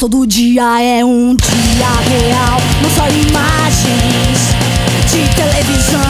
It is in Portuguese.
Todo dia é um dia real, não só imagens de televisão.